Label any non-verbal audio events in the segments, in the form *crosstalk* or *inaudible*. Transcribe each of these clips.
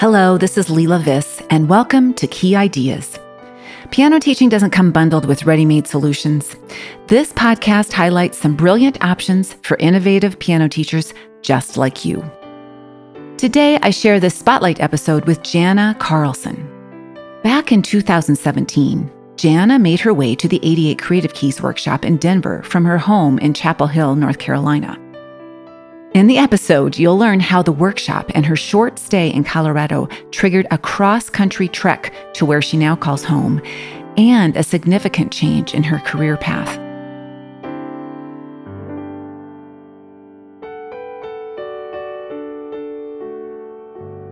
Hello, this is Leila Viss, and welcome to Key Ideas. Piano teaching doesn't come bundled with ready made solutions. This podcast highlights some brilliant options for innovative piano teachers just like you. Today, I share this spotlight episode with Jana Carlson. Back in 2017, Jana made her way to the 88 Creative Keys workshop in Denver from her home in Chapel Hill, North Carolina. In the episode, you'll learn how the workshop and her short stay in Colorado triggered a cross country trek to where she now calls home and a significant change in her career path.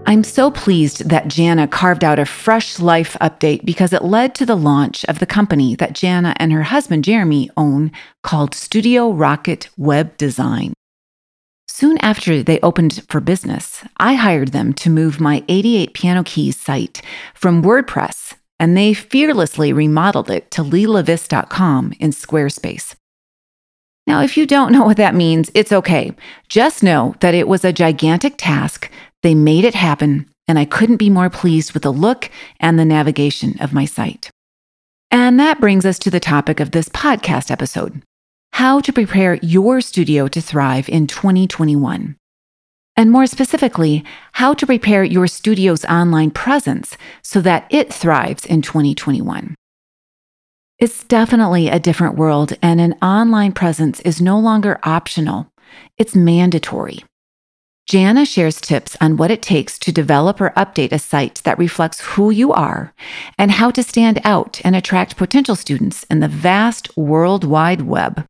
I'm so pleased that Jana carved out a fresh life update because it led to the launch of the company that Jana and her husband Jeremy own called Studio Rocket Web Design. Soon after they opened for business, I hired them to move my 88 Piano Keys site from WordPress, and they fearlessly remodeled it to leilaviss.com in Squarespace. Now, if you don't know what that means, it's okay. Just know that it was a gigantic task. They made it happen, and I couldn't be more pleased with the look and the navigation of my site. And that brings us to the topic of this podcast episode how to prepare your studio to thrive in 2021. And more specifically, how to prepare your studio's online presence so that it thrives in 2021. It's definitely a different world, and an online presence is no longer optional, it's mandatory. Jana shares tips on what it takes to develop or update a site that reflects who you are and how to stand out and attract potential students in the vast World Wide Web.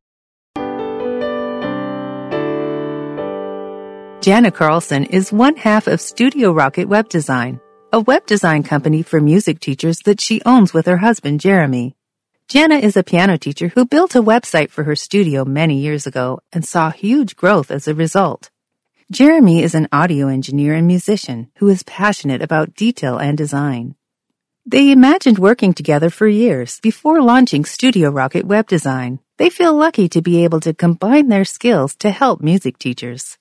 Jana Carlson is one half of Studio Rocket Web Design, a web design company for music teachers that she owns with her husband, Jeremy. Jana is a piano teacher who built a website for her studio many years ago and saw huge growth as a result. Jeremy is an audio engineer and musician who is passionate about detail and design. They imagined working together for years before launching Studio Rocket Web Design. They feel lucky to be able to combine their skills to help music teachers.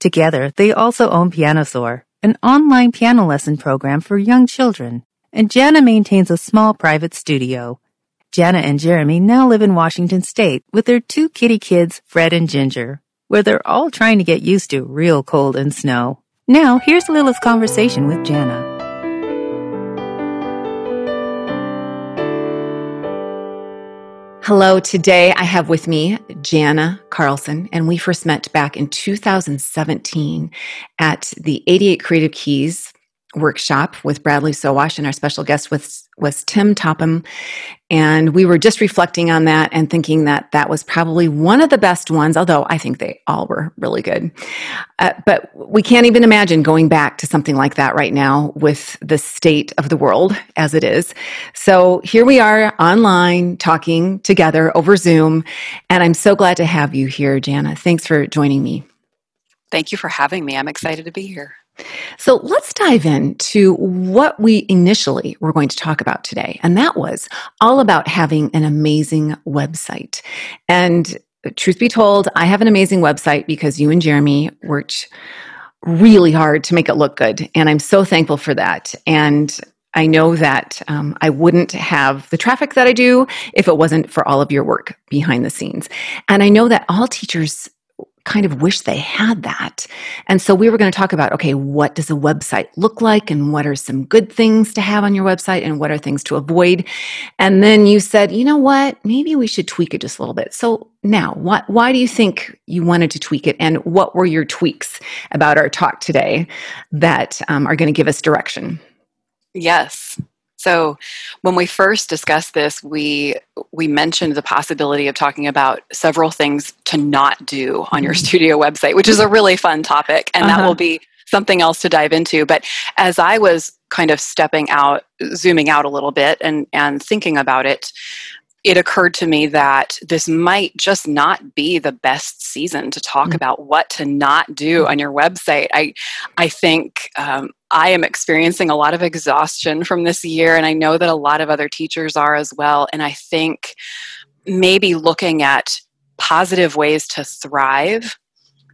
Together, they also own Pianosaur, an online piano lesson program for young children, and Jana maintains a small private studio. Jana and Jeremy now live in Washington State with their two kitty kids, Fred and Ginger, where they're all trying to get used to real cold and snow. Now, here's Lilith's conversation with Jana. Hello, today I have with me Jana Carlson, and we first met back in 2017 at the 88 Creative Keys workshop with Bradley Sowash, and our special guest was was Tim Topham, and we were just reflecting on that and thinking that that was probably one of the best ones. Although I think they all were really good, uh, but we can't even imagine going back to something like that right now with the state of the world as it is. So here we are online talking together over Zoom, and I'm so glad to have you here, Jana. Thanks for joining me. Thank you for having me. I'm excited to be here. So let's dive into what we initially were going to talk about today. And that was all about having an amazing website. And truth be told, I have an amazing website because you and Jeremy worked really hard to make it look good. And I'm so thankful for that. And I know that um, I wouldn't have the traffic that I do if it wasn't for all of your work behind the scenes. And I know that all teachers kind of wish they had that. And so we were going to talk about okay, what does a website look like and what are some good things to have on your website and what are things to avoid? And then you said, you know what, maybe we should tweak it just a little bit. So now, why, why do you think you wanted to tweak it? And what were your tweaks about our talk today that um, are going to give us direction? Yes. So when we first discussed this, we we mentioned the possibility of talking about several things to not do on your mm-hmm. studio website, which is a really fun topic, and uh-huh. that will be something else to dive into. But as I was kind of stepping out, zooming out a little bit, and and thinking about it, it occurred to me that this might just not be the best season to talk mm-hmm. about what to not do mm. on your website. I, I think um, I am experiencing a lot of exhaustion from this year, and I know that a lot of other teachers are as well. And I think maybe looking at positive ways to thrive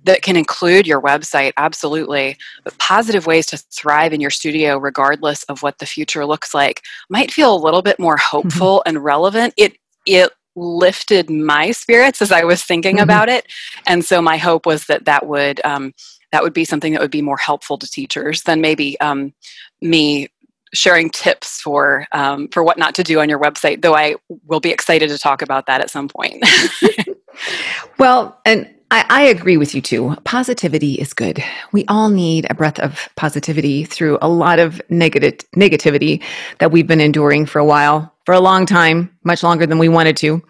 that can include your website, absolutely. But positive ways to thrive in your studio, regardless of what the future looks like, might feel a little bit more mm-hmm. hopeful mm-hmm. and relevant. It it lifted my spirits as I was thinking mm-hmm. about it, and so my hope was that that would um, that would be something that would be more helpful to teachers than maybe um, me sharing tips for um, for what not to do on your website. Though I will be excited to talk about that at some point. *laughs* well, and I, I, agree with you too. Positivity is good. We all need a breath of positivity through a lot of negative negativity that we've been enduring for a while, for a long time, much longer than we wanted to.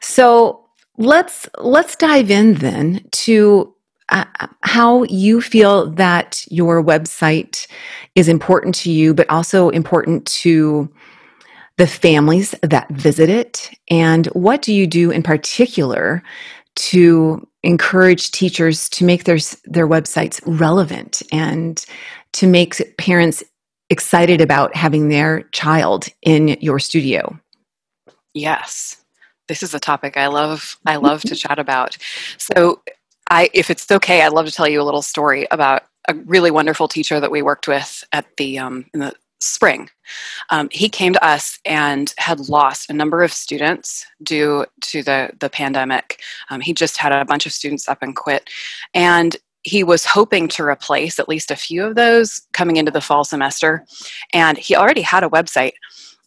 So let's let's dive in then to uh, how you feel that your website is important to you, but also important to the families that visit it. And what do you do in particular to encourage teachers to make their, their websites relevant and to make parents excited about having their child in your studio? Yes. This is a topic I love I love to chat about. So I, if it's okay, I'd love to tell you a little story about a really wonderful teacher that we worked with at the um, in the spring. Um, he came to us and had lost a number of students due to the the pandemic. Um, he just had a bunch of students up and quit, and he was hoping to replace at least a few of those coming into the fall semester. And he already had a website,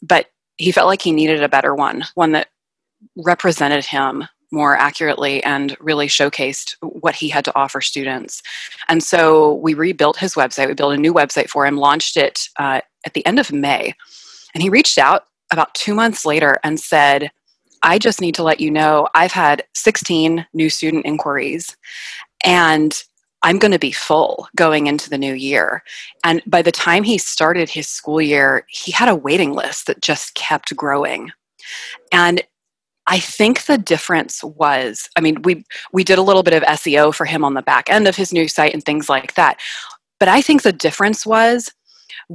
but he felt like he needed a better one, one that represented him more accurately and really showcased what he had to offer students. And so we rebuilt his website. We built a new website for him, launched it uh, at the end of May. And he reached out about two months later and said, I just need to let you know I've had 16 new student inquiries and I'm going to be full going into the new year. And by the time he started his school year, he had a waiting list that just kept growing. And I think the difference was, I mean, we we did a little bit of SEO for him on the back end of his new site and things like that. But I think the difference was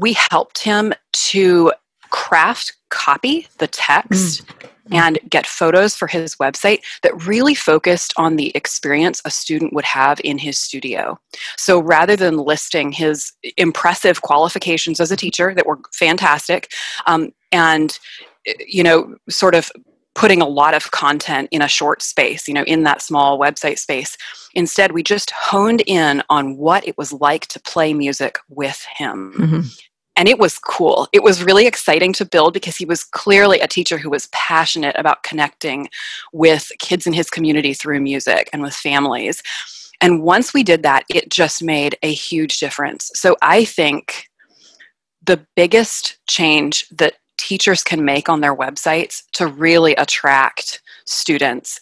we helped him to craft copy the text mm. and get photos for his website that really focused on the experience a student would have in his studio. So rather than listing his impressive qualifications as a teacher that were fantastic um, and you know sort of putting a lot of content in a short space, you know, in that small website space. Instead, we just honed in on what it was like to play music with him. Mm-hmm. And it was cool. It was really exciting to build because he was clearly a teacher who was passionate about connecting with kids in his community through music and with families. And once we did that, it just made a huge difference. So I think the biggest change that teachers can make on their websites to really attract students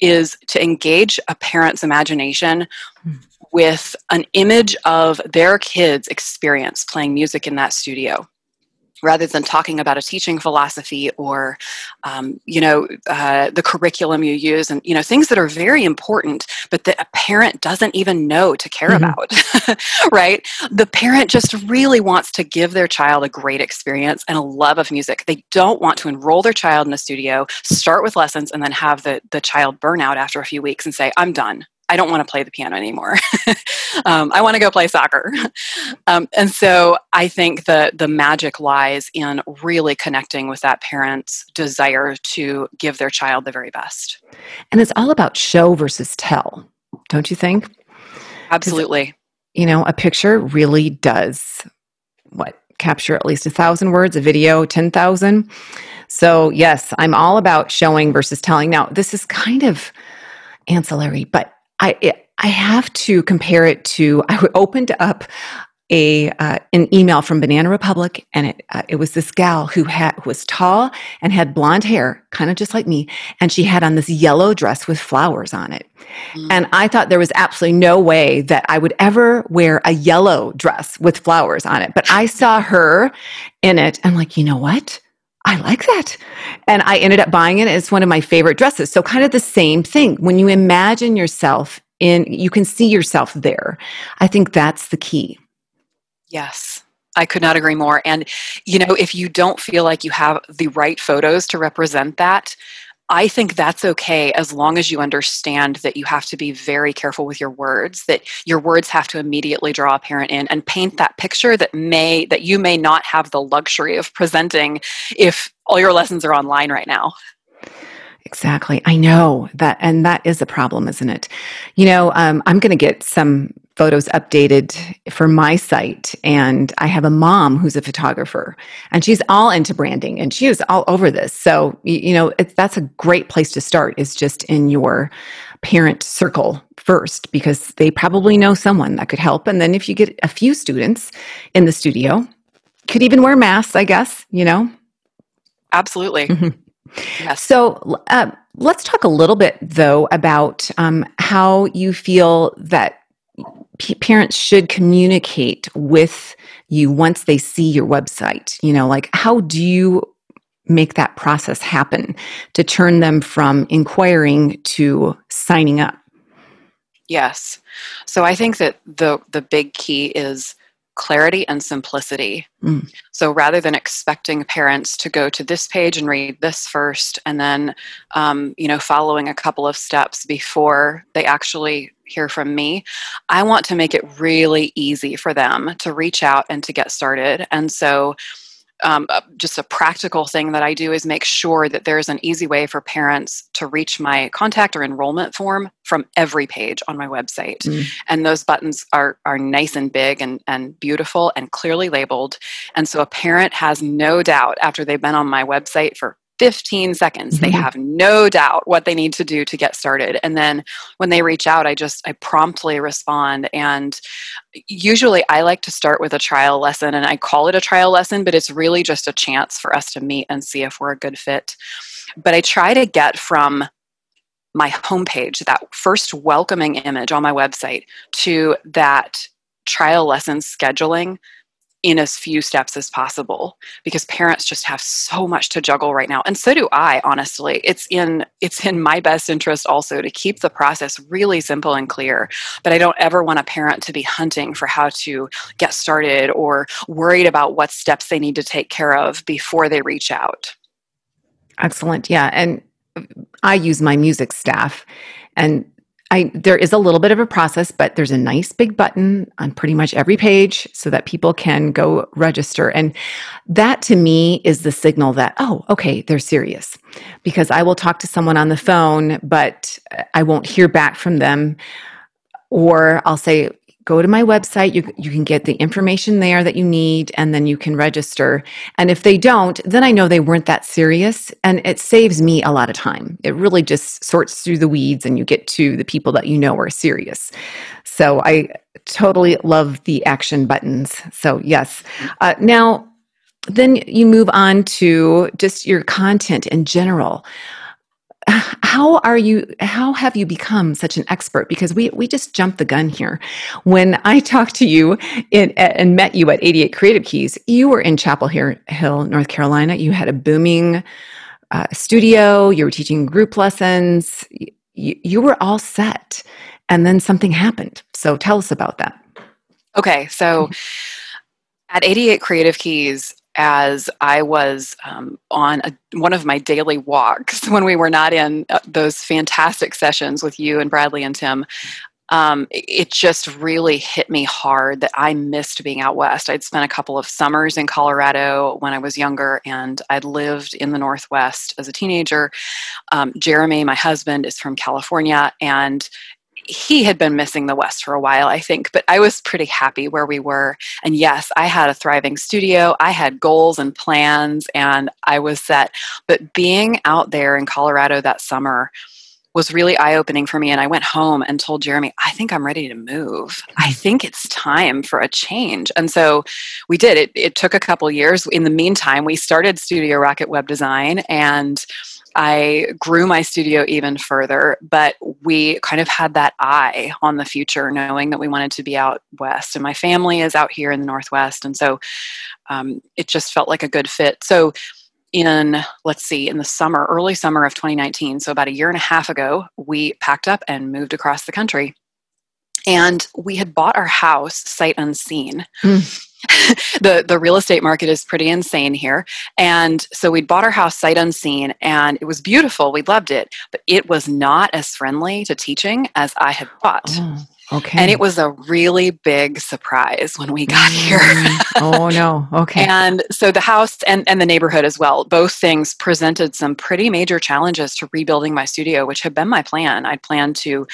is to engage a parent's imagination hmm. With an image of their kids' experience playing music in that studio rather than talking about a teaching philosophy or um, you know uh, the curriculum you use and you know things that are very important but that a parent doesn't even know to care mm-hmm. about *laughs* right? The parent just really wants to give their child a great experience and a love of music. They don't want to enroll their child in a studio start with lessons and then have the, the child burn out after a few weeks and say i'm done I don't want to play the piano anymore. *laughs* um, I want to go play soccer. *laughs* Um, and so I think the the magic lies in really connecting with that parent's desire to give their child the very best. And it's all about show versus tell, don't you think? Absolutely. You know, a picture really does what capture at least a thousand words, a video, 10,000. So, yes, I'm all about showing versus telling. Now, this is kind of ancillary, but I I have to compare it to I opened up a uh, an email from Banana Republic, and it uh, it was this gal who had who was tall and had blonde hair, kind of just like me, and she had on this yellow dress with flowers on it. Mm. And I thought there was absolutely no way that I would ever wear a yellow dress with flowers on it. But I saw her in it. I'm like, you know what? I like that. And I ended up buying it. It's one of my favorite dresses. So, kind of the same thing. When you imagine yourself in, you can see yourself there. I think that's the key. Yes. I could not agree more. And, you know, if you don't feel like you have the right photos to represent that, I think that's okay as long as you understand that you have to be very careful with your words, that your words have to immediately draw a parent in and paint that picture that may that you may not have the luxury of presenting if all your lessons are online right now. Exactly. I know that, and that is a problem, isn't it? You know, um, I'm going to get some photos updated for my site, and I have a mom who's a photographer, and she's all into branding, and she is all over this. So, you know, that's a great place to start. Is just in your parent circle first, because they probably know someone that could help, and then if you get a few students in the studio, could even wear masks, I guess. You know. Absolutely. Mm-hmm. Yes. So uh, let's talk a little bit, though, about um, how you feel that p- parents should communicate with you once they see your website. You know, like how do you make that process happen to turn them from inquiring to signing up? Yes. So I think that the the big key is clarity and simplicity. Mm. So rather than expecting parents to go to this page and read this first, and then, um, you know, following a couple of steps before they actually hear from me, I want to make it really easy for them to reach out and to get started. And so, um, uh, just a practical thing that I do is make sure that there's an easy way for parents to reach my contact or enrollment form from every page on my website. Mm. And those buttons are, are nice and big and, and beautiful and clearly labeled. And so a parent has no doubt after they've been on my website for 15 seconds. Mm-hmm. they have no doubt what they need to do to get started. And then when they reach out i just i promptly respond. And usually i like to start with a trial lesson and i call it a trial lesson but it's really just a chance for us to meet and see if we're a good fit. But i try to get from my homepage that first welcoming image on my website to that trial lesson scheduling in as few steps as possible because parents just have so much to juggle right now. And so do i honestly. It's in it's in my best interest also to keep the process really simple and clear. But i don't ever want a parent to be hunting for how to get started or worried about what steps they need to take care of before they reach out. Excellent. Yeah. And i use my music staff and I there is a little bit of a process, but there's a nice big button on pretty much every page so that people can go register. And that to me is the signal that, oh, okay, they're serious. Because I will talk to someone on the phone, but I won't hear back from them. Or I'll say, go to my website. You, you can get the information there that you need, and then you can register. And if they don't, then I know they weren't that serious. And it saves me a lot of time. It really just sorts through the weeds, and you get to the people that you know are serious. So I totally love the action buttons. So, yes. Uh, now, then you move on to just your content in general how are you how have you become such an expert? Because we we just jumped the gun here. When i talked to you in, and met you at 88 creative keys you were in chapel hill north carolina. You had a booming uh, studio. You were teaching group lessons. You, you were all set. And then something happened. So tell us about that. Okay. So at 88 creative keys as I was um, on a, one of my daily walks *laughs* when we were not in uh, those fantastic sessions with you and Bradley and Tim. Um, it just really hit me hard that I missed being out west. I'd spent a couple of summers in Colorado when I was younger, and I'd lived in the Northwest as a teenager. Um, Jeremy, my husband, is from California, and he had been missing the West for a while, I think, but I was pretty happy where we were. And yes, I had a thriving studio, I had goals and plans, and I was set. But being out there in Colorado that summer, was really eye opening for me. And I went home and told Jeremy, I think I'm ready to move. I mm-hmm. think it's time for a change. And so we did. It, it took a couple years. In the meantime, we started Studio Rocket Web Design and I grew my studio even further, but we kind of had that eye on the future, knowing that we wanted to be out west. And my family is out here in the Northwest. And so um, it just felt like a good fit. So, in let's see, in the summer, early summer of 2019, so about a year and a half ago, we packed up and moved across the country. And we had bought our house sight unseen. Mm. *laughs* the the real estate market is pretty insane here and so we'd bought our house sight unseen and it was beautiful we loved it but it was not as friendly to teaching as i had thought oh. Okay. And it was a really big surprise when we got here. Mm. *laughs* oh no. Okay. and so the house and, and the neighborhood as well, both things presented some pretty major challenges to rebuilding my studio, which had been my plan. I'd planned to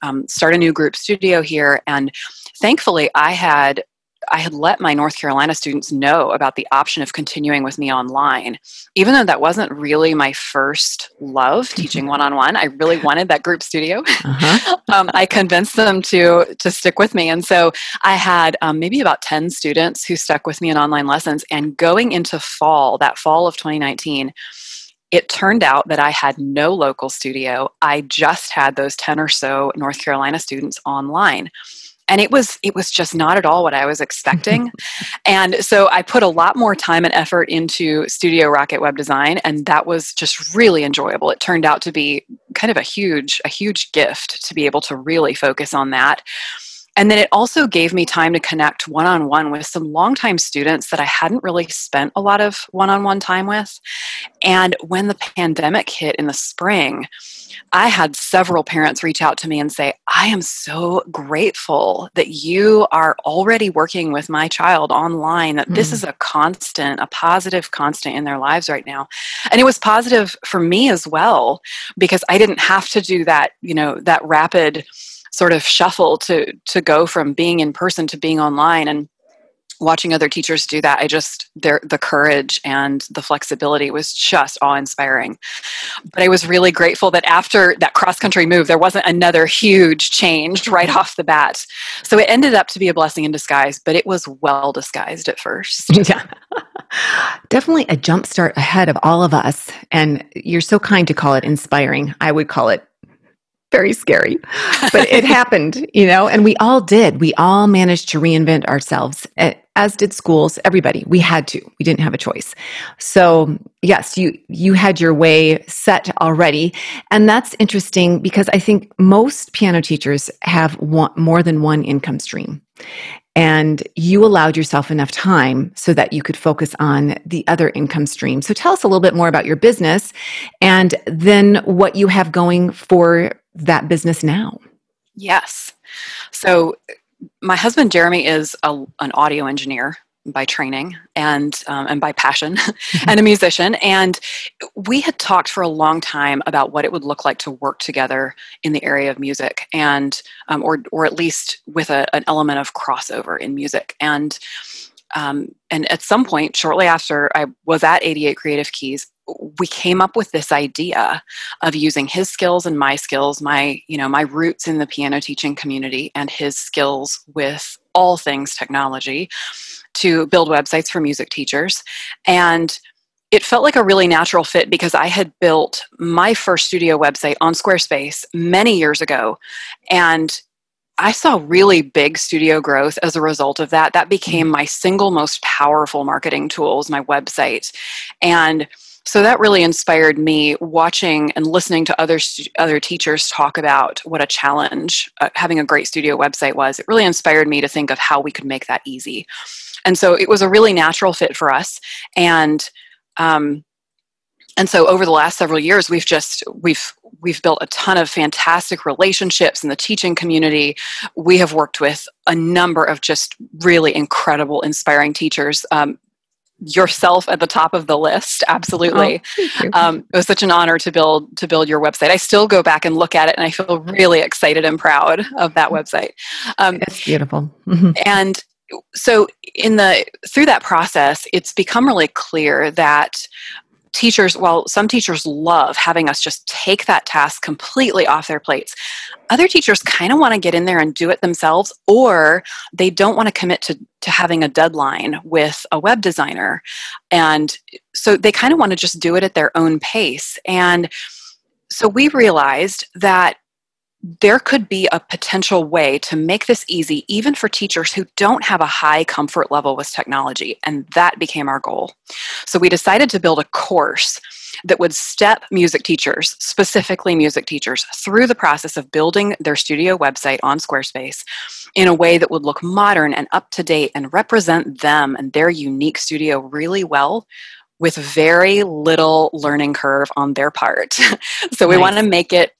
um, start a new group studio here. And thankfully, I had I had let my North Carolina students know about the option of continuing with me online. Even though that wasn't really my first love, teaching one on one, I really wanted that group studio. Uh-huh. *laughs* um, I convinced them to to stick with me, and so I had um, maybe about ten students who stuck with me in online lessons. And going into fall, that fall of 2019 it turned out that I had no local studio. I just had those 10 or so North Carolina students online and it was it was just not at all what i was expecting. *laughs* And so i put a lot more time and effort into studio rocket web design and that was just really enjoyable. It turned out to be kind of a huge a huge gift to be able to really focus on that and then it also gave me time to connect one on one with some longtime students that I hadn't really spent a lot of one on one time with. And when the pandemic hit in the spring, I had several parents reach out to me and say, I am so grateful that you are already working with my child online, that mm. this is a constant, a positive constant in their lives right now. And it was positive for me as well, because I didn't have to do that, you know, that rapid sort of shuffle to to go from being in person to being online and watching other teachers do that i just their the courage and the flexibility was just awe-inspiring. But i was really grateful that after that cross country move there wasn't another huge change right mm-hmm. off the bat. So it ended up to be a blessing in disguise but it was well disguised at first. *laughs* Yeah. Definitely a jump start ahead of all of us and you're so kind to call it inspiring. I would call it very scary. But it *laughs* happened, you know, and we all did. We all managed to reinvent ourselves, eh, as did schools, everybody. We had to. We didn't have a choice. So, yes, you you had your way set already, and that's interesting because I think most piano teachers have one, more than one income stream. And you allowed yourself enough time so that you could focus on the other income stream. So tell us a little bit more about your business and then what you have going for that business now? Yes. So, my husband Jeremy is a, an audio engineer by training and um, and by passion *laughs* and a musician and we had talked for a long time about what it would look like to work together in the area of music and um, or or at least with a, an element of crossover in music and um, and at some point shortly after i was at 88 creative keys we came up with this idea of using his skills and my skills my you know my roots in the piano teaching community and his skills with all things technology to build websites for music teachers and it felt like a really natural fit because I had built my first studio website on Squarespace many years ago. And I saw really big studio growth as a result of that. That became mm-hmm. my single most powerful marketing tools, my website. And so that really inspired me watching and listening to other other teachers talk about what a challenge uh, having a great studio website was. It really inspired me to think of how we could make that easy. And so it was a really natural fit for us. And um, and so over the last several years, we've just we've we've built a ton of fantastic relationships in the teaching community. We have worked with a number of just really incredible, inspiring teachers. Um, yourself at the top of the list. Absolutely. Oh, um, it was such an honor to build to build your website. I still go back and look at it and i feel really excited and proud of that website. Um, it's beautiful. And so in the through that process it's become really clear that teachers, well, some teachers love having us just take that task completely off their plates, other teachers kind of want to get in there and do it themselves, or they don't want to commit to, to having a deadline with a web designer. And so they kind of want to just do it at their own pace. And so we realized that there could be a potential way to make this easy even for teachers who don't have a high comfort level with technology and that became our goal so we decided to build a course that would step music teachers, specifically music teachers, through the process of building their studio website on Squarespace in a way that would look modern and up to date and represent them and their unique studio really well with very little learning curve on their part. *laughs* so we nice. want to make it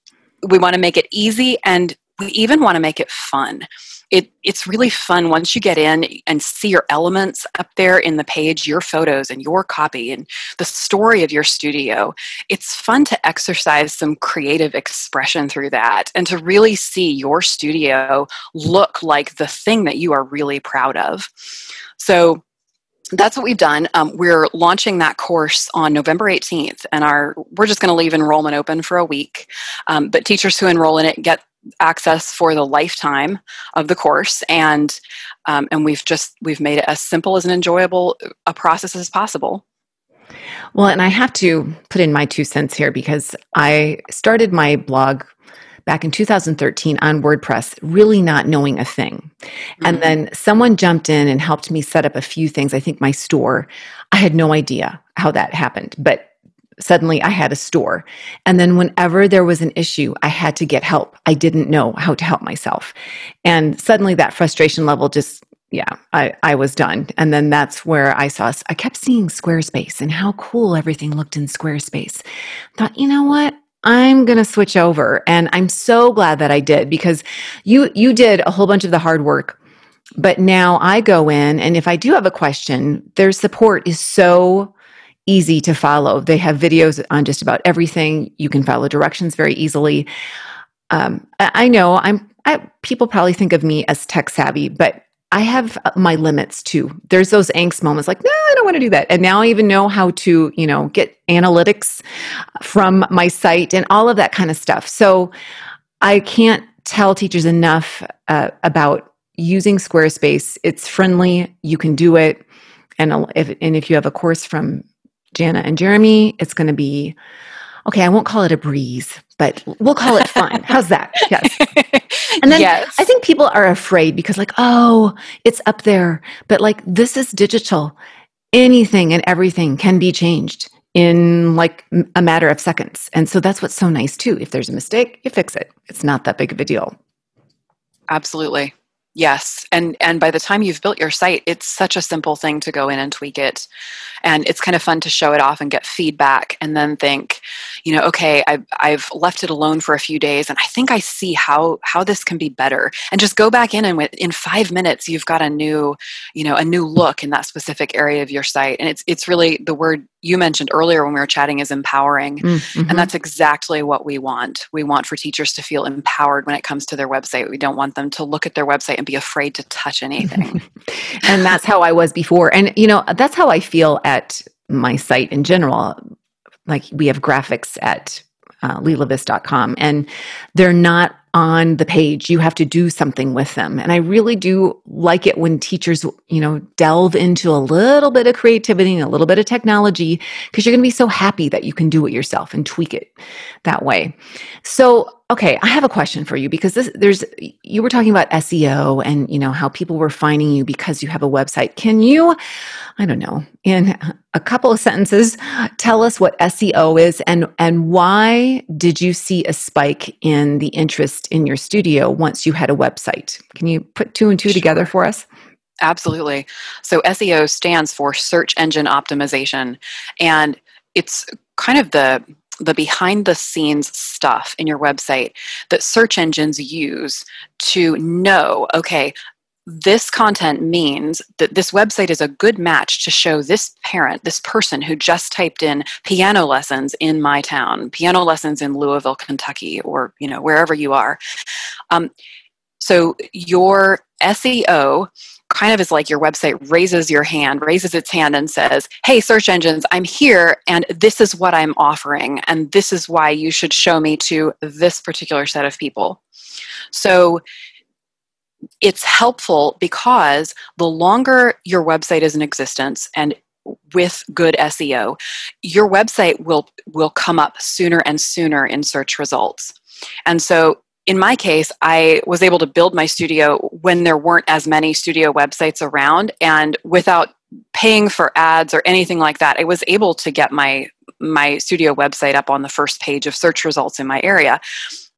we want to make it easy and we even want to make it fun it, it's really fun once you get in and see your elements up there in the page, your photos and your copy and the story of your studio. It's fun to exercise some creative expression through that and to really see your studio look like the thing that you are really proud of. So, that's what we've done. Um, we're launching that course on November 18th, and our we're just going to leave enrollment open for a week. Um, but teachers who enroll in it get access for the lifetime of the course and um, and we've just we've made it as simple as an enjoyable a process as possible well and i have to put in my two cents here because i started my blog back in 2013 on wordpress really not knowing a thing mm-hmm. and then someone jumped in and helped me set up a few things i think my store i had no idea how that happened but suddenly I had a store. And then whenever there was an issue, I had to get help. I didn't know how to help myself. And suddenly that frustration level just yeah, I, I was done. And then that's where I saw, I kept seeing Squarespace and how cool everything looked in Squarespace. Thought, you know what? I'm going to switch over. And I'm so glad that I did because you, you did a whole bunch of the hard work. But now I go in and if I do have a question, their support is so easy to follow. They have videos on just about everything. You can follow directions very easily. Um, I, know I'm. I, people probably think of me as tech savvy, but I have my limits too. There's those angst moments like, no, I don't want to do that. And now I even know how to, you know, get analytics from my site and all of that kind of stuff. So I can't tell teachers enough uh, about using Squarespace. It's friendly. You can do it. And if, and if you have a course from Jana and Jeremy. It's going to be, okay, I won't call it a breeze, but we'll call it fun. *laughs* How's that? Yes. And then yes. I think people are afraid because, like, oh, it's up there. But, like, this is digital. Anything and everything can be changed in like a matter of seconds. And so that's what's so nice, too. If there's a mistake, you fix it. It's not that big of a deal. Absolutely. Yes, and and by the time you've built your site, it's such a simple thing to go in and tweak it, and it's kind of fun to show it off and get feedback, and then think, you know, okay, I've I've left it alone for a few days, and I think I see how how this can be better, and just go back in and in five minutes you've got a new, you know, a new look in that specific area of your site, and it's it's really the word you mentioned earlier when we were chatting is empowering. Mm-hmm. And that's exactly what we want. We want for teachers to feel empowered when it comes to their website. We don't want them to look at their website and be afraid to touch *laughs* anything. and that's how I was before. And, you know, that's how I feel at my site in general. Like we have graphics at uh, and they're not on the page. You have to do something with them. And I really do like it when teachers, you know, delve into a little bit of creativity and a little bit of technology because you're going to be so happy that you can do it yourself and tweak it that way. So, okay, I have a question for you because this there's you were talking about SEO and, you know, how people were finding you because you have a website. Can you I don't know, in a couple of sentences, tell us what SEO is and, and why did you see a spike in the interest in your studio once you had a website? Can you put two and two sure. together for us? Absolutely. So SEO stands for search engine optimization and it's kind of the the behind the scenes stuff in your website that search engines use to know okay this content means that this website is a good match to show this parent, this person who just typed in piano lessons in my town, piano lessons in Louisville, Kentucky, or you know wherever you are. Um, so your SEO kind of is like your website raises your hand, raises its hand and says, Hey, search engines, I'm here and this is what I'm offering, and this is why you should show me to this particular set of people. So it's helpful because the longer your website is in existence and with good SEO, your website will will come up sooner and sooner in search results. And so in my case, I was able to build my studio when there weren't as many studio websites around and without paying for ads or anything like that. I was able to get my my studio website up on the first page of search results in my area.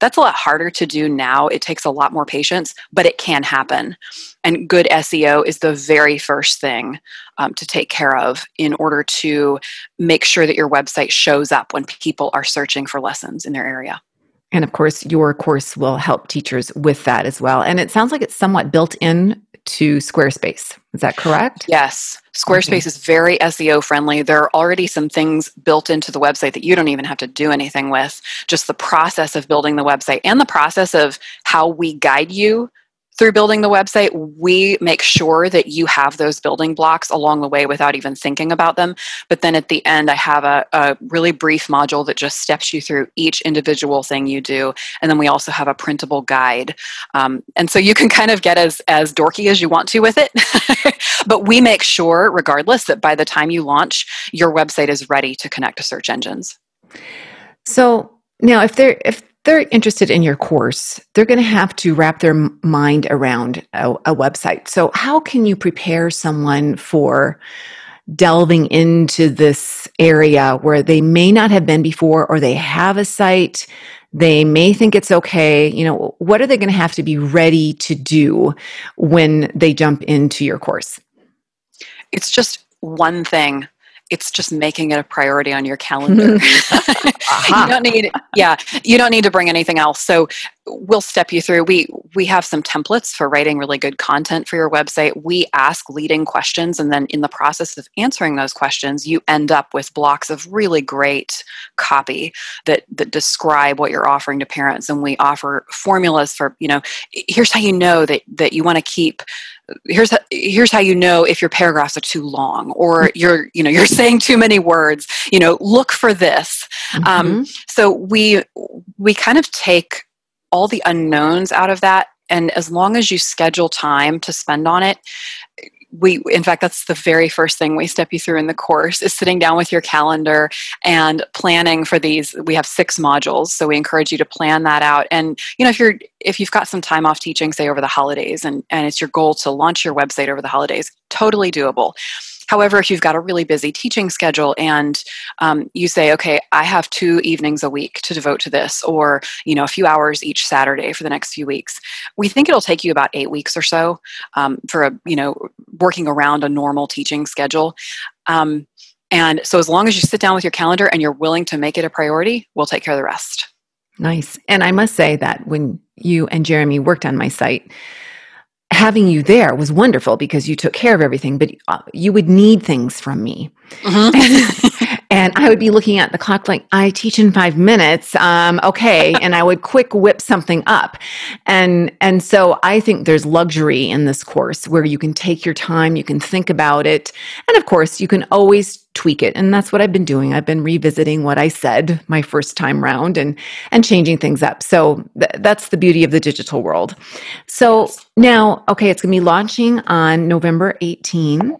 That's a lot harder to do now. It takes a lot more patience, but it can happen. And good SEO is the very first thing um, to take care of in order to make sure that your website shows up when people are searching for lessons in their area. And of course, your course will help teachers with that as well. And it sounds like it's somewhat built in to Squarespace. Is that correct? Yes. Squarespace okay. is very SEO friendly. There are already some things built into the website that you don't even have to do anything with. Just the process of building the website and the process of how we guide you through building the website, we make sure that you have those building blocks along the way without even thinking about them. But then at the end, I have a, a, really brief module that just steps you through each individual thing you do. And then we also have a printable guide. Um, and so you can kind of get as, as dorky as you want to with it. *laughs* but we make sure, regardless, that by the time you launch, your website is ready to connect to search engines. So now, if there, if they're interested in your course, they're going to have to wrap their mind around a, a, website. So, how can you prepare someone for delving into this area where they may not have been before, or they have a site, they may think it's okay? You know, what are they going to have to be ready to do when they jump into your course? It's just one thing it's just making it a priority on your calendar. uh-huh. *laughs* *laughs* you don't need yeah, you don't need to bring anything else. So we'll step you through. We we have some templates for writing really good content for your website. We ask leading questions and then in the process of answering those questions, you end up with blocks of really great copy that that describe what you're offering to parents and we offer formulas for, you know, here's how you know that that you want to keep here's how, here's how you know if your paragraphs are too long or you're you know you're *laughs* saying too many words you know look for this um, mm-hmm. um, so we we kind of take all the unknowns out of that. And as long as you schedule time to spend on it we in fact that's the very first thing we step you through in the course is sitting down with your calendar and planning for these. We have six modules so we encourage you to plan that out. And you know if you're if you've got some time off teaching say over the holidays and and it's your goal to launch your website over the holidays totally doable However, if you've got a really busy teaching schedule and um, you say, okay, I have two evenings a week to devote to this, or you know, a few hours each Saturday for the next few weeks, we think it'll take you about eight weeks or so um, for a you know working around a normal teaching schedule. Um, and so, as long as you sit down with your calendar and you're willing to make it a priority, we'll take care of the rest. Nice. And I must say that when you and Jeremy worked on my site, having you there was wonderful because you took care of everything, but uh, you would need things from me. Mm-hmm. *laughs* and I would be looking at the clock like, I teach in five minutes. Um, okay. *laughs* and I would quick whip something up. And, and so I think there's luxury in this course where you can take your time, you can think about it. And of course, you can always tweak it. And that's what I've been doing. I've been revisiting what I said my first time round and, and changing things up. So th- that's the beauty of the digital world. So now, okay, it's going to be launching on November 18.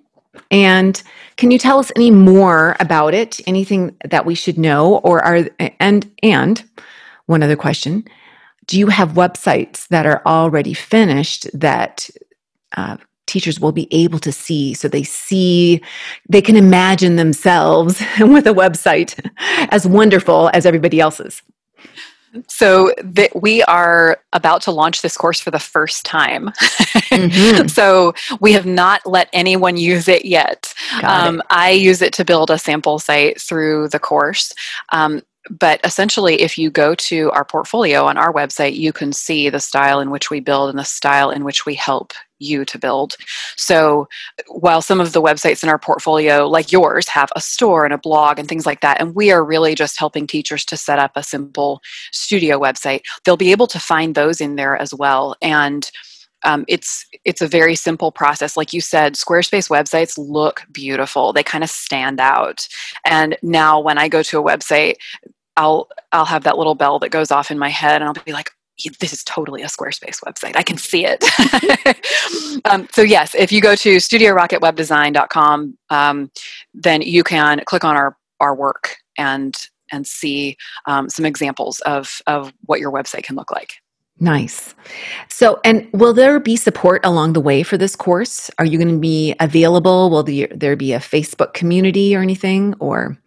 And can you tell us any more about it? Anything that we should know? Or are and and one other question, do you have websites that are already finished that uh, teachers will be able to see so they see they can imagine themselves *laughs* with a website as wonderful as everybody else's so that we are about to launch this course for the first time mm-hmm. *laughs* so we have not let anyone use it yet um, it. i use it to build a sample site through the course um, but essentially, if you go to our portfolio on our website, you can see the style in which we build and the style in which we help you to build. So, while some of the websites in our portfolio, like yours, have a store and a blog and things like that, and we are really just helping teachers to set up a simple studio website, they'll be able to find those in there as well. And um, it's it's a very simple process like you said squarespace websites look beautiful they kind of stand out and now when i go to a website i'll i'll have that little bell that goes off in my head and i'll be like this is totally a Squarespace website. I can see it. *laughs* um, so yes, if you go to studiorocketwebdesign.com, um, then you can click on our, our work and and see um, some examples of, of what your website can look like. Nice. So, and will there be support along the way for this course? Are you going to be available? Will there be a Facebook community or anything? Or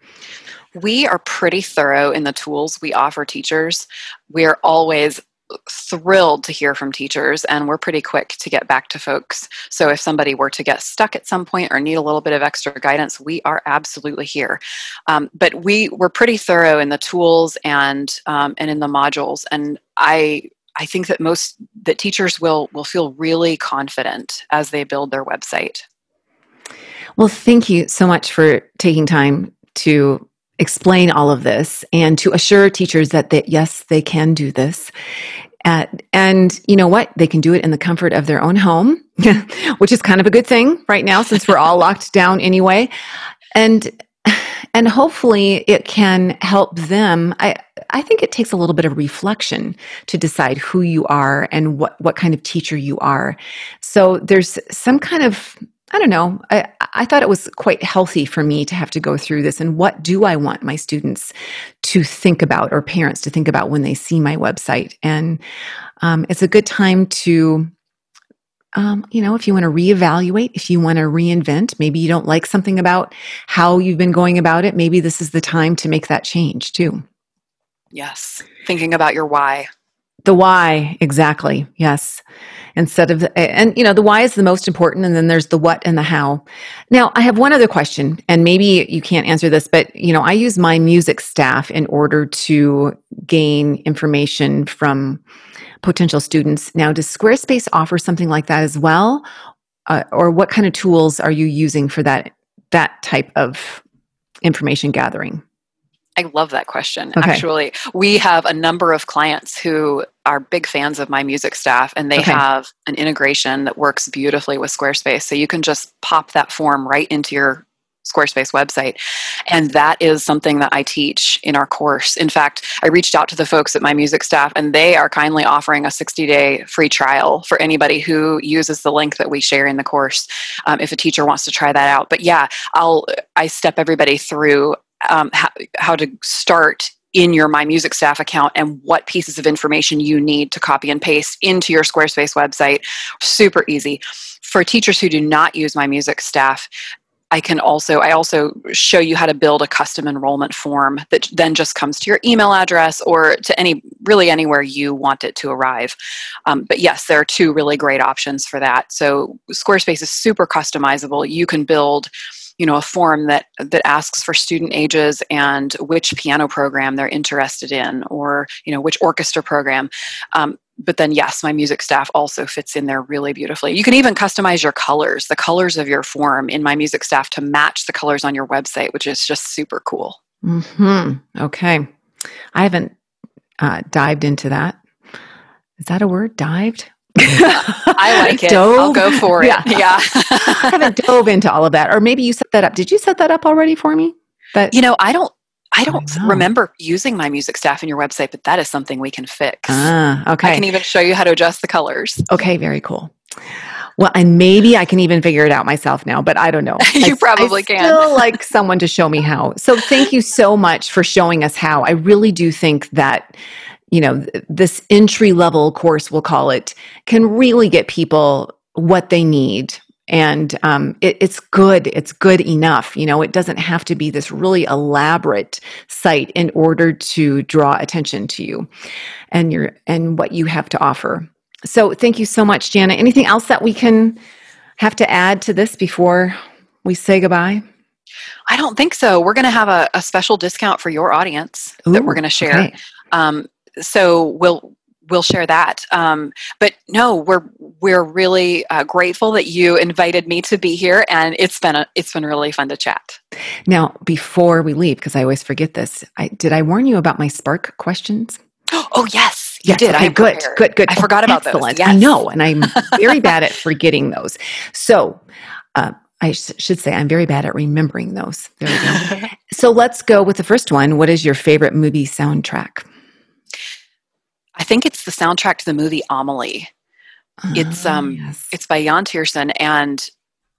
We are pretty thorough in the tools we offer teachers. We're always thrilled to hear from teachers and we're pretty quick to get back to folks. So if somebody were to get stuck at some point or need a little bit of extra guidance we are absolutely here. Um, but we we're pretty thorough in the tools and um, and in the modules and i i think that most that teachers will will feel really confident as they build their website. Well thank you so much for taking time to explain all of this and to assure teachers that they, yes, they can do this. And you know what? They can do it in the comfort of their own home, *laughs* which is kind of a good thing right now since we're all locked down anyway. And and hopefully it can help them. I I think it takes a little bit of reflection to decide who you are and what what kind of teacher you are. So there's some kind of I don't know. I, I thought it was quite healthy for me to have to go through this. And what do I want my students to think about or parents to think about when they see my website? And um, it's a good time to, um, you know, if you want to reevaluate, if you want to reinvent, maybe you don't like something about how you've been going about it, maybe this is the time to make that change too. Yes. Thinking about your why. The why, exactly. Yes instead of the, and you know the why is the most important and then there's the what and the how now i have one other question and maybe you can't answer this but you know i use my music staff in order to gain information from potential students now does squarespace offer something like that as well uh, or what kind of tools are you using for that that type of information gathering I love that question. Okay. Actually, we have a number of clients who are big fans of my music staff and they okay. have an integration that works beautifully with Squarespace. So you can just pop that form right into your Squarespace website. And that is something that I teach in our course. In fact, I reached out to the folks at my music staff and they are kindly offering a 60 day free trial for anybody who uses the link that we share in the course um, if a teacher wants to try that out. But yeah, I'll I step everybody through um, how, how to start in your My Music Staff account and what pieces of information you need to copy and paste into your Squarespace website. Super easy. For teachers who do not use My Music Staff, I can also I also show you how to build a custom enrollment form that then just comes to your email address or to any really anywhere you want it to arrive. Um, but yes, there are two really great options for that. So Squarespace is super customizable. You can build you know a form that that asks for student ages and which piano program they're interested in or you know which orchestra program. Um, but then yes my music staff also fits in there really beautifully. You can even customize your colors the colors of your form in my music staff to match the colors on your website which is just super cool. Hmm okay. I haven't uh, dived into that. Is that a word? Dived *laughs* I like it. Dove? I'll go for it. Yeah. yeah. *laughs* I haven't dove into all of that. Or maybe you set that up. Did you set that up already for me? But you know, I don't I don't I remember using my music staff in your website, but that is something we can fix. Ah, okay. I can even show you how to adjust the colors. Okay, very cool. Well, and maybe I can even figure it out myself now, but I don't know. *laughs* you I, probably I can. Still like someone to show me how. So thank you so much for showing us how. I really do think that you know, this entry level course, we'll call it, can really get people what they need. And um, it, it's good. It's good enough. You know, it doesn't have to be this really elaborate site in order to draw attention to you and your and what you have to offer. So, thank you so much, Jana. Anything else that we can have to add to this before we say goodbye? I don't think so. We're going to have a, a, special discount for your audience Ooh, that we're going to share. Okay. Um, so we'll we'll share that. Um, but no, we're we're really uh, grateful that you invited me to be here, and it's been a, it's been really fun to chat. Now, before we leave, because I always forget this, I, did I warn you about my Spark questions? *gasps* Oh yes, you yes, did. Okay, good, good, good. I forgot about excellent. those. Yes. I know, and I'm *laughs* very bad at forgetting those. So. Uh, I sh- should say I'm very bad at remembering those. There we go. *laughs* so let's go with the first one. What is your favorite movie soundtrack? I think it's the soundtrack to the movie Amelie. it's ah, um yes. it's by Yann Tiersen and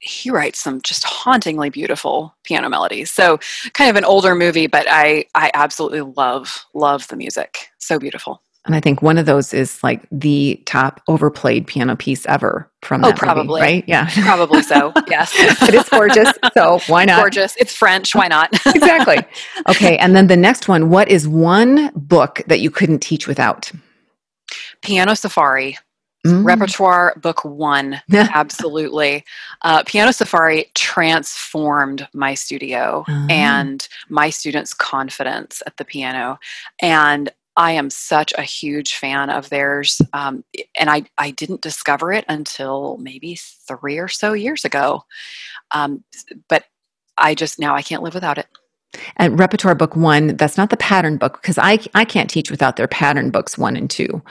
he writes some just hauntingly beautiful piano melodies. So kind of an older movie, but I I absolutely love love the music. So beautiful. And I think one of those is like the top overplayed piano piece ever from oh, that probably movie, right? Yeah, *laughs* probably so. Yes, it is gorgeous. So why not? Gorgeous. It's French. Why not? *laughs* exactly. Okay, and then the next one. What is one book that you couldn't teach without? Piano Safari. Mm. Repertoire book one, *laughs* absolutely. Uh, Piano Safari transformed my studio uh-huh. and my students' confidence at the piano. And I am such a huge fan of theirs. Um, and I, I didn't discover it until maybe three or so years ago. Um, but I just now I can't live without it. And repertoire book one, that's not the pattern book because I, I can't teach without their pattern books one and two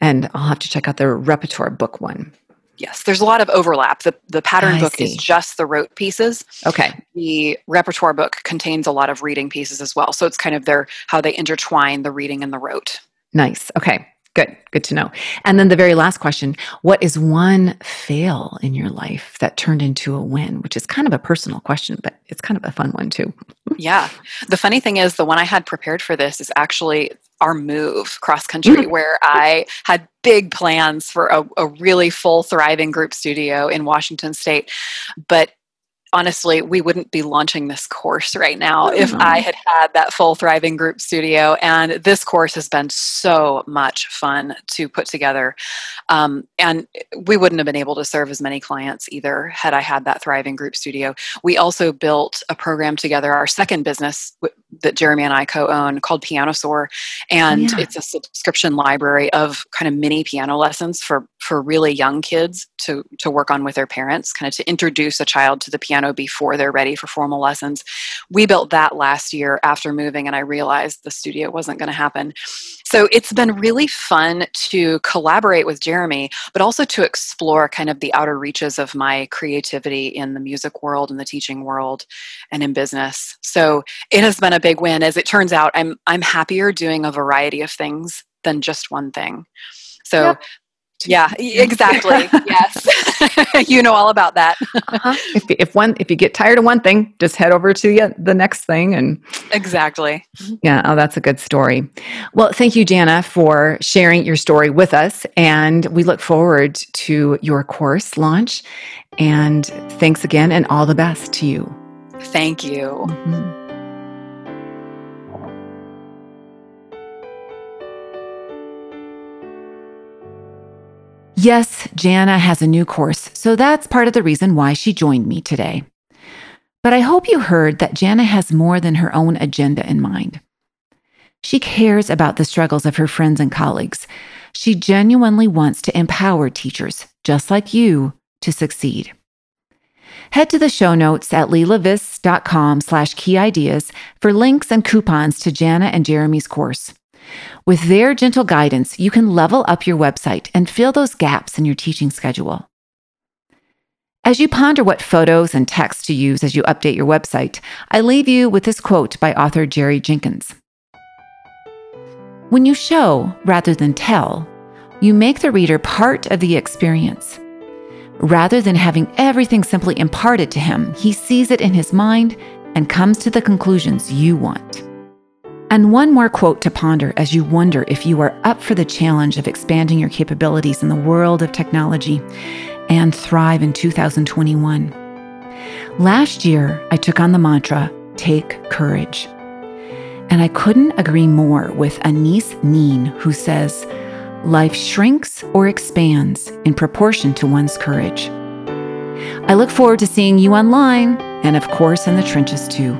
and I'll have to check out their repertoire book one. Yes, there's a lot of overlap. The the pattern I book see. is just the rote pieces. Okay. The repertoire book contains a lot of reading pieces as well. So it's kind of their how they intertwine the reading and the rote. Nice. Okay. Good. Good to know. And then the very last question, what is one fail in your life that turned into a win, which is kind of a personal question, but it's kind of a fun one too. *laughs* yeah. The funny thing is the one I had prepared for this is actually our move cross country, mm-hmm. where I had big plans for a, a really full, thriving group studio in Washington State. But honestly, we wouldn't be launching this course right now if I mm-hmm. had had that full thriving group studio. And this course has been so much fun to put together. Um, and we wouldn't have been able to serve as many clients either had I had that thriving group studio. We also built a program together, our second business that Jeremy and I co own called Pianosaur. And yeah. it's a subscription library of kind of mini piano lessons for, for really young kids to, to work on with their parents, kind of to introduce a child to the piano before they're ready for formal lessons. We built that last year after moving, and I realized the studio wasn't going to happen. So it's been really fun to collaborate with Jeremy, but also to explore kind of the outer reaches of my creativity in the music world and the teaching world and in business. So it has been a big win. As it turns out, I'm I'm happier doing a variety of things than just one thing. So yep. Yeah, exactly. *laughs* yes, *laughs* you know all about that. uh-huh. If if one if you get tired of one thing, just head over to the, the next thing, and exactly. Yeah, oh, that's a good story. Well, thank you, Jana, for sharing your story with us, and we look forward to your course launch. And thanks again, and all the best to you. Thank you. Mm-hmm. Yes, Jana has a new course, so that's part of the reason why she joined me today. But I hope you heard that Jana has more than her own agenda in mind. She cares about the struggles of her friends and colleagues. She genuinely wants to empower teachers, just like you, to succeed. Head to the show notes at leilaviss.com slash key ideas for links and coupons to Jana and Jeremy's course. With their gentle guidance, you can level up your website and fill those gaps in your teaching schedule. As you ponder what photos and text to use as you update your website, I leave you with this quote by author Jerry Jenkins. When you show rather than tell, you make the reader part of the experience. Rather than having everything simply imparted to him, he sees it in his mind and comes to the conclusions you want. And one more quote to ponder as you wonder if you are up for the challenge of expanding your capabilities in the world of technology and thrive in 2021. Last year, I took on the mantra take courage. And I couldn't agree more with Anais Nin, who says, Life shrinks or expands in proportion to one's courage. I look forward to seeing you online and, of course, in the trenches too.